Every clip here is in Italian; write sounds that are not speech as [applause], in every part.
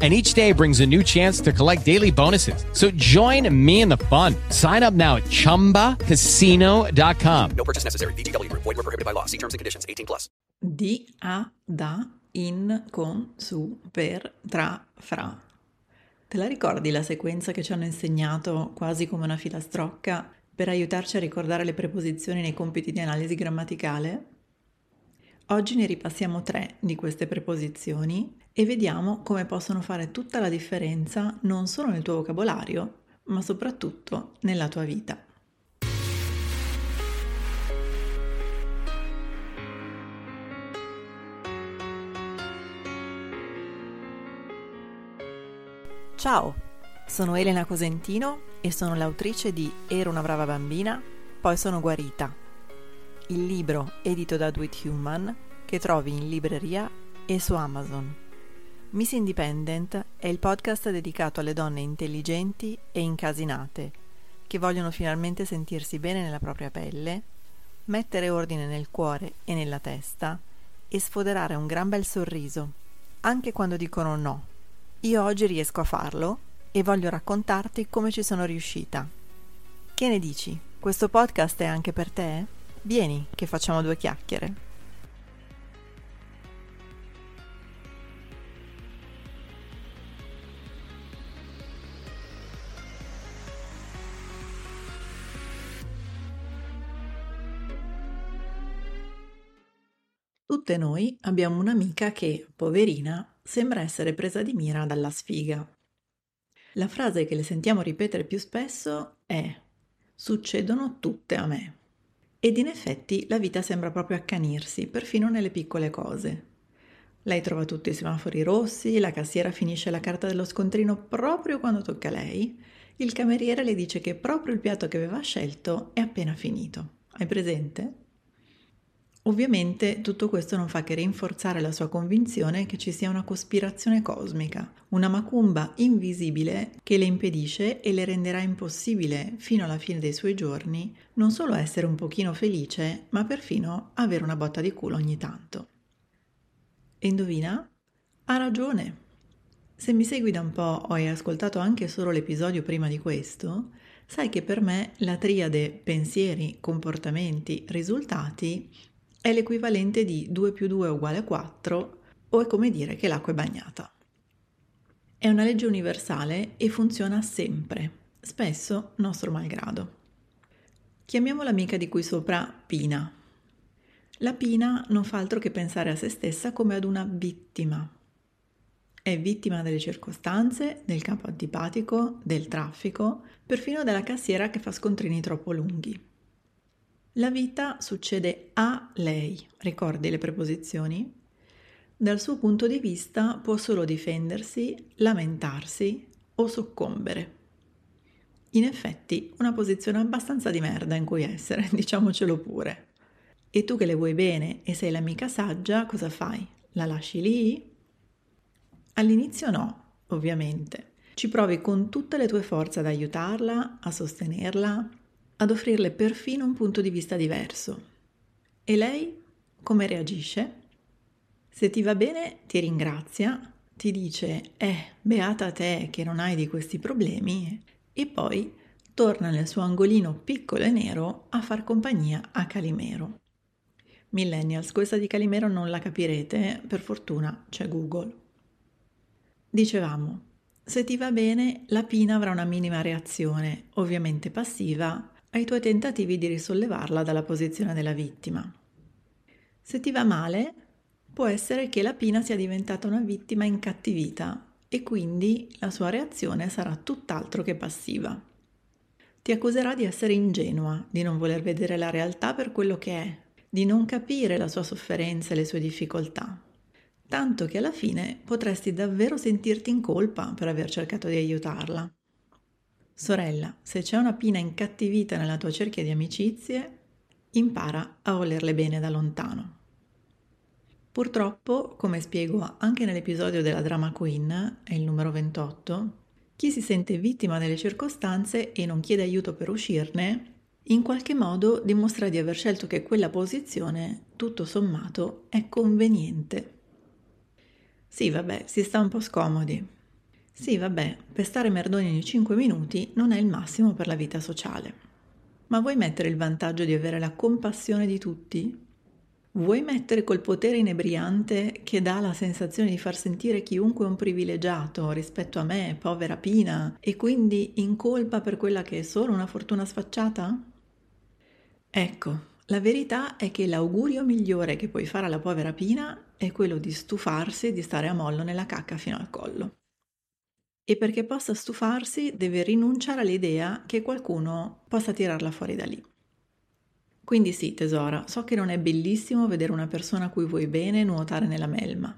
and each day brings a new chance to collect daily bonuses. So join me in the fun. Sign up now at ChumbaCasino.com. No purchase necessary. VGW Group. Void were prohibited by law. See terms and conditions. 18 plus. Di, a, da, in, con, su, per, tra, fra. Te la ricordi la sequenza che ci hanno insegnato quasi come una filastrocca per aiutarci a ricordare le preposizioni nei compiti di analisi grammaticale? Oggi ne ripassiamo tre di queste preposizioni e vediamo come possono fare tutta la differenza non solo nel tuo vocabolario, ma soprattutto nella tua vita. Ciao, sono Elena Cosentino e sono l'autrice di Ero una brava bambina, poi sono guarita, il libro edito da Do It Human che trovi in libreria e su Amazon. Miss Independent è il podcast dedicato alle donne intelligenti e incasinate che vogliono finalmente sentirsi bene nella propria pelle, mettere ordine nel cuore e nella testa e sfoderare un gran bel sorriso, anche quando dicono no io oggi riesco a farlo e voglio raccontarti come ci sono riuscita. Che ne dici? Questo podcast è anche per te? Vieni, che facciamo due chiacchiere. Tutte noi abbiamo un'amica che, poverina, sembra essere presa di mira dalla sfiga. La frase che le sentiamo ripetere più spesso è succedono tutte a me. Ed in effetti la vita sembra proprio accanirsi, perfino nelle piccole cose. Lei trova tutti i semafori rossi, la cassiera finisce la carta dello scontrino proprio quando tocca a lei, il cameriere le dice che proprio il piatto che aveva scelto è appena finito. Hai presente? Ovviamente tutto questo non fa che rinforzare la sua convinzione che ci sia una cospirazione cosmica, una macumba invisibile che le impedisce e le renderà impossibile fino alla fine dei suoi giorni non solo essere un pochino felice, ma perfino avere una botta di culo ogni tanto. E indovina? Ha ragione. Se mi segui da un po' o hai ascoltato anche solo l'episodio prima di questo, sai che per me la triade pensieri, comportamenti, risultati è l'equivalente di 2 più 2 uguale a 4 o è come dire che l'acqua è bagnata. È una legge universale e funziona sempre, spesso nostro malgrado. Chiamiamo l'amica di qui sopra Pina. La Pina non fa altro che pensare a se stessa come ad una vittima. È vittima delle circostanze, del campo antipatico, del traffico, perfino della cassiera che fa scontrini troppo lunghi. La vita succede a lei, ricordi le preposizioni? Dal suo punto di vista può solo difendersi, lamentarsi o soccombere. In effetti, una posizione abbastanza di merda in cui essere, [laughs] diciamocelo pure. E tu che le vuoi bene e sei l'amica saggia, cosa fai? La lasci lì? All'inizio no, ovviamente. Ci provi con tutte le tue forze ad aiutarla, a sostenerla, ad offrirle perfino un punto di vista diverso. E lei come reagisce? Se ti va bene, ti ringrazia, ti dice, eh, beata te che non hai di questi problemi, e poi torna nel suo angolino piccolo e nero a far compagnia a Calimero. Millennials, questa di Calimero non la capirete, per fortuna c'è Google. Dicevamo, se ti va bene, la Pina avrà una minima reazione, ovviamente passiva, ai tuoi tentativi di risollevarla dalla posizione della vittima. Se ti va male, può essere che la Pina sia diventata una vittima incattivita e quindi la sua reazione sarà tutt'altro che passiva. Ti accuserà di essere ingenua, di non voler vedere la realtà per quello che è, di non capire la sua sofferenza e le sue difficoltà, tanto che alla fine potresti davvero sentirti in colpa per aver cercato di aiutarla. Sorella, se c'è una pina incattivita nella tua cerchia di amicizie, impara a volerle bene da lontano. Purtroppo, come spiego anche nell'episodio della Drama Queen, è il numero 28, chi si sente vittima delle circostanze e non chiede aiuto per uscirne, in qualche modo dimostra di aver scelto che quella posizione, tutto sommato, è conveniente. Sì, vabbè, si sta un po' scomodi. Sì, vabbè, pestare merdoni ogni 5 minuti non è il massimo per la vita sociale. Ma vuoi mettere il vantaggio di avere la compassione di tutti? Vuoi mettere col potere inebriante che dà la sensazione di far sentire chiunque un privilegiato rispetto a me, povera Pina, e quindi in colpa per quella che è solo una fortuna sfacciata? Ecco, la verità è che l'augurio migliore che puoi fare alla povera Pina è quello di stufarsi di stare a mollo nella cacca fino al collo. E perché possa stufarsi deve rinunciare all'idea che qualcuno possa tirarla fuori da lì. Quindi sì, tesora, so che non è bellissimo vedere una persona a cui vuoi bene nuotare nella melma,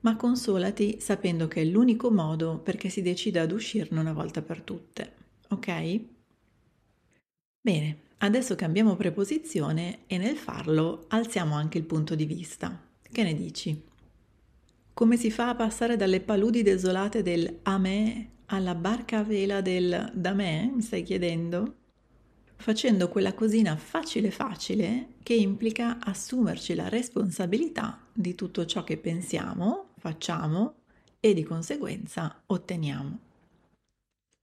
ma consolati sapendo che è l'unico modo perché si decida ad uscirne una volta per tutte, ok? Bene, adesso cambiamo preposizione e nel farlo alziamo anche il punto di vista. Che ne dici? Come si fa a passare dalle paludi desolate del a me alla barca a vela del da me? Mi stai chiedendo? facendo quella cosina facile facile che implica assumerci la responsabilità di tutto ciò che pensiamo, facciamo e di conseguenza otteniamo.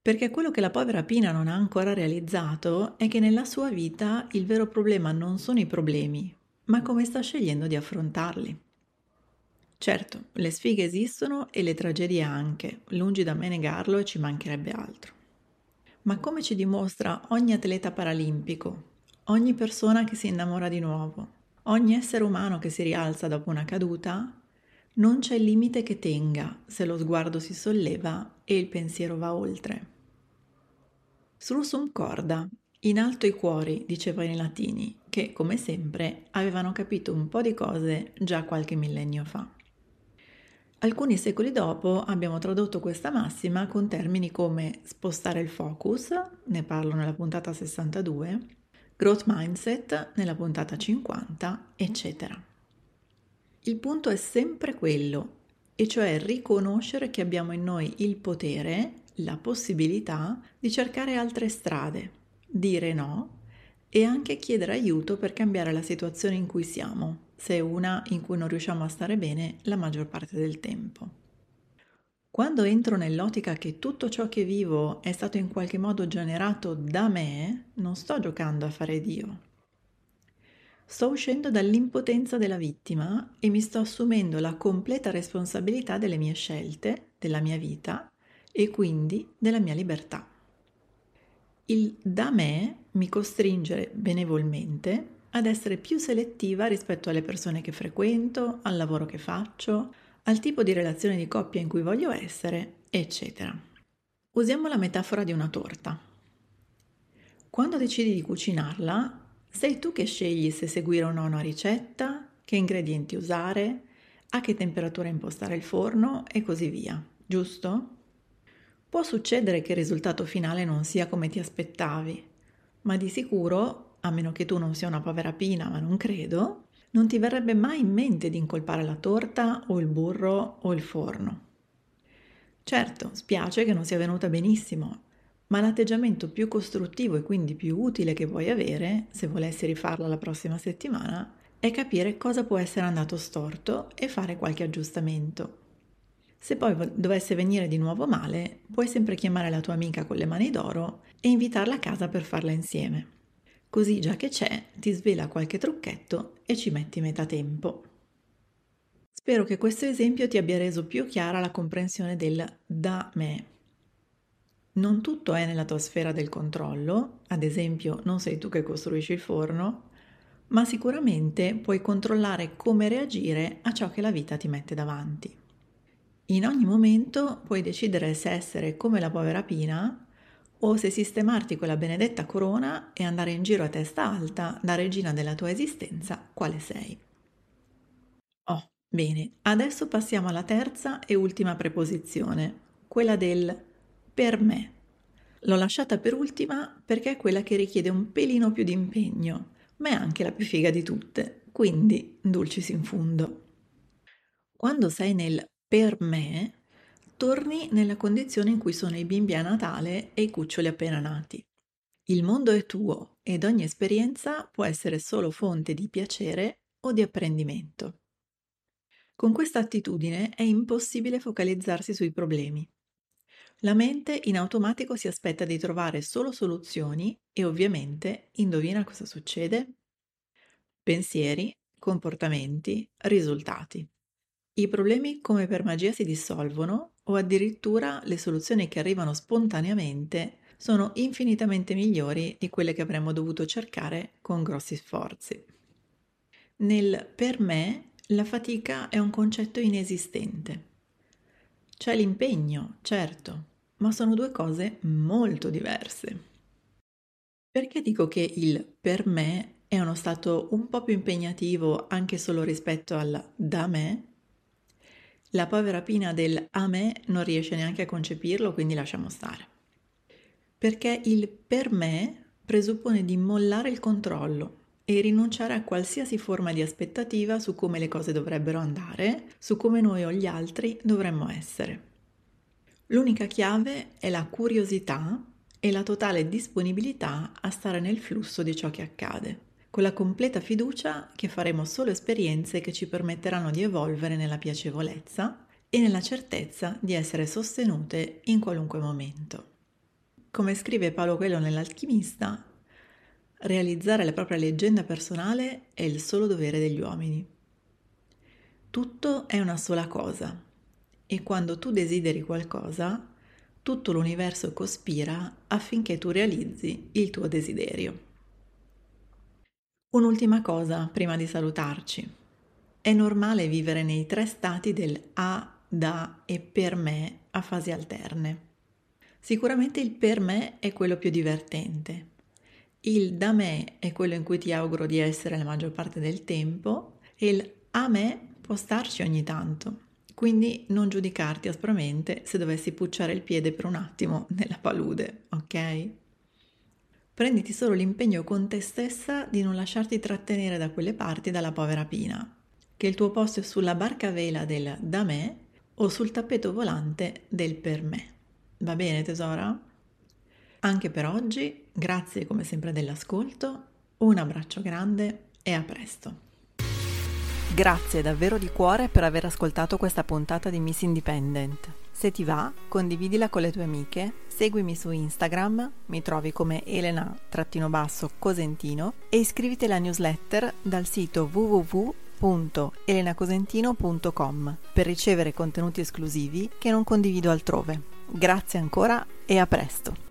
Perché quello che la povera Pina non ha ancora realizzato è che nella sua vita il vero problema non sono i problemi, ma come sta scegliendo di affrontarli. Certo, le sfighe esistono e le tragedie anche, lungi da me negarlo e ci mancherebbe altro. Ma come ci dimostra ogni atleta paralimpico, ogni persona che si innamora di nuovo, ogni essere umano che si rialza dopo una caduta, non c'è limite che tenga se lo sguardo si solleva e il pensiero va oltre. Sursum corda, in alto i cuori, dicevano i latini, che, come sempre, avevano capito un po' di cose già qualche millennio fa. Alcuni secoli dopo abbiamo tradotto questa massima con termini come spostare il focus, ne parlo nella puntata 62, growth mindset nella puntata 50, eccetera. Il punto è sempre quello, e cioè riconoscere che abbiamo in noi il potere, la possibilità di cercare altre strade, dire no e anche chiedere aiuto per cambiare la situazione in cui siamo, se è una in cui non riusciamo a stare bene la maggior parte del tempo. Quando entro nell'ottica che tutto ciò che vivo è stato in qualche modo generato da me, non sto giocando a fare Dio. Sto uscendo dall'impotenza della vittima e mi sto assumendo la completa responsabilità delle mie scelte, della mia vita e quindi della mia libertà. Il da me mi costringe benevolmente ad essere più selettiva rispetto alle persone che frequento, al lavoro che faccio, al tipo di relazione di coppia in cui voglio essere, eccetera. Usiamo la metafora di una torta. Quando decidi di cucinarla, sei tu che scegli se seguire o no una ricetta, che ingredienti usare, a che temperatura impostare il forno e così via, giusto? Può succedere che il risultato finale non sia come ti aspettavi, ma di sicuro, a meno che tu non sia una povera pina, ma non credo, non ti verrebbe mai in mente di incolpare la torta o il burro o il forno. Certo, spiace che non sia venuta benissimo, ma l'atteggiamento più costruttivo e quindi più utile che puoi avere, se volessi rifarla la prossima settimana, è capire cosa può essere andato storto e fare qualche aggiustamento. Se poi dovesse venire di nuovo male, puoi sempre chiamare la tua amica con le mani d'oro e invitarla a casa per farla insieme. Così già che c'è, ti svela qualche trucchetto e ci metti metà tempo. Spero che questo esempio ti abbia reso più chiara la comprensione del da me. Non tutto è nella tua sfera del controllo, ad esempio non sei tu che costruisci il forno, ma sicuramente puoi controllare come reagire a ciò che la vita ti mette davanti. In ogni momento puoi decidere se essere come la povera Pina o se sistemarti quella benedetta corona e andare in giro a testa alta da regina della tua esistenza, quale sei. Oh, bene, adesso passiamo alla terza e ultima preposizione, quella del per me. L'ho lasciata per ultima perché è quella che richiede un pelino più di impegno, ma è anche la più figa di tutte, quindi dulcis in fundo. Quando sei nel per me, torni nella condizione in cui sono i bimbi a Natale e i cuccioli appena nati. Il mondo è tuo ed ogni esperienza può essere solo fonte di piacere o di apprendimento. Con questa attitudine è impossibile focalizzarsi sui problemi. La mente in automatico si aspetta di trovare solo soluzioni e ovviamente indovina cosa succede? Pensieri, comportamenti, risultati. I problemi come per magia si dissolvono o addirittura le soluzioni che arrivano spontaneamente sono infinitamente migliori di quelle che avremmo dovuto cercare con grossi sforzi. Nel per me la fatica è un concetto inesistente. C'è l'impegno, certo, ma sono due cose molto diverse. Perché dico che il per me è uno stato un po' più impegnativo anche solo rispetto al da me? La povera Pina del a me non riesce neanche a concepirlo, quindi lasciamo stare. Perché il per me presuppone di mollare il controllo e rinunciare a qualsiasi forma di aspettativa su come le cose dovrebbero andare, su come noi o gli altri dovremmo essere. L'unica chiave è la curiosità e la totale disponibilità a stare nel flusso di ciò che accade con la completa fiducia che faremo solo esperienze che ci permetteranno di evolvere nella piacevolezza e nella certezza di essere sostenute in qualunque momento. Come scrive Paolo Coelho nell'Alchimista, realizzare la propria leggenda personale è il solo dovere degli uomini. Tutto è una sola cosa e quando tu desideri qualcosa, tutto l'universo cospira affinché tu realizzi il tuo desiderio. Un'ultima cosa prima di salutarci. È normale vivere nei tre stati del a, da e per me a fasi alterne. Sicuramente il per me è quello più divertente. Il da me è quello in cui ti auguro di essere la maggior parte del tempo e il a me può starci ogni tanto. Quindi non giudicarti aspramente se dovessi pucciare il piede per un attimo nella palude, ok? Prenditi solo l'impegno con te stessa di non lasciarti trattenere da quelle parti dalla povera Pina, che il tuo posto è sulla barca vela del da me o sul tappeto volante del per me. Va bene tesora? Anche per oggi, grazie come sempre dell'ascolto, un abbraccio grande e a presto. Grazie davvero di cuore per aver ascoltato questa puntata di Miss Independent. Se ti va, condividila con le tue amiche, seguimi su Instagram, mi trovi come elena-cosentino e iscriviti alla newsletter dal sito www.elenacosentino.com per ricevere contenuti esclusivi che non condivido altrove. Grazie ancora e a presto!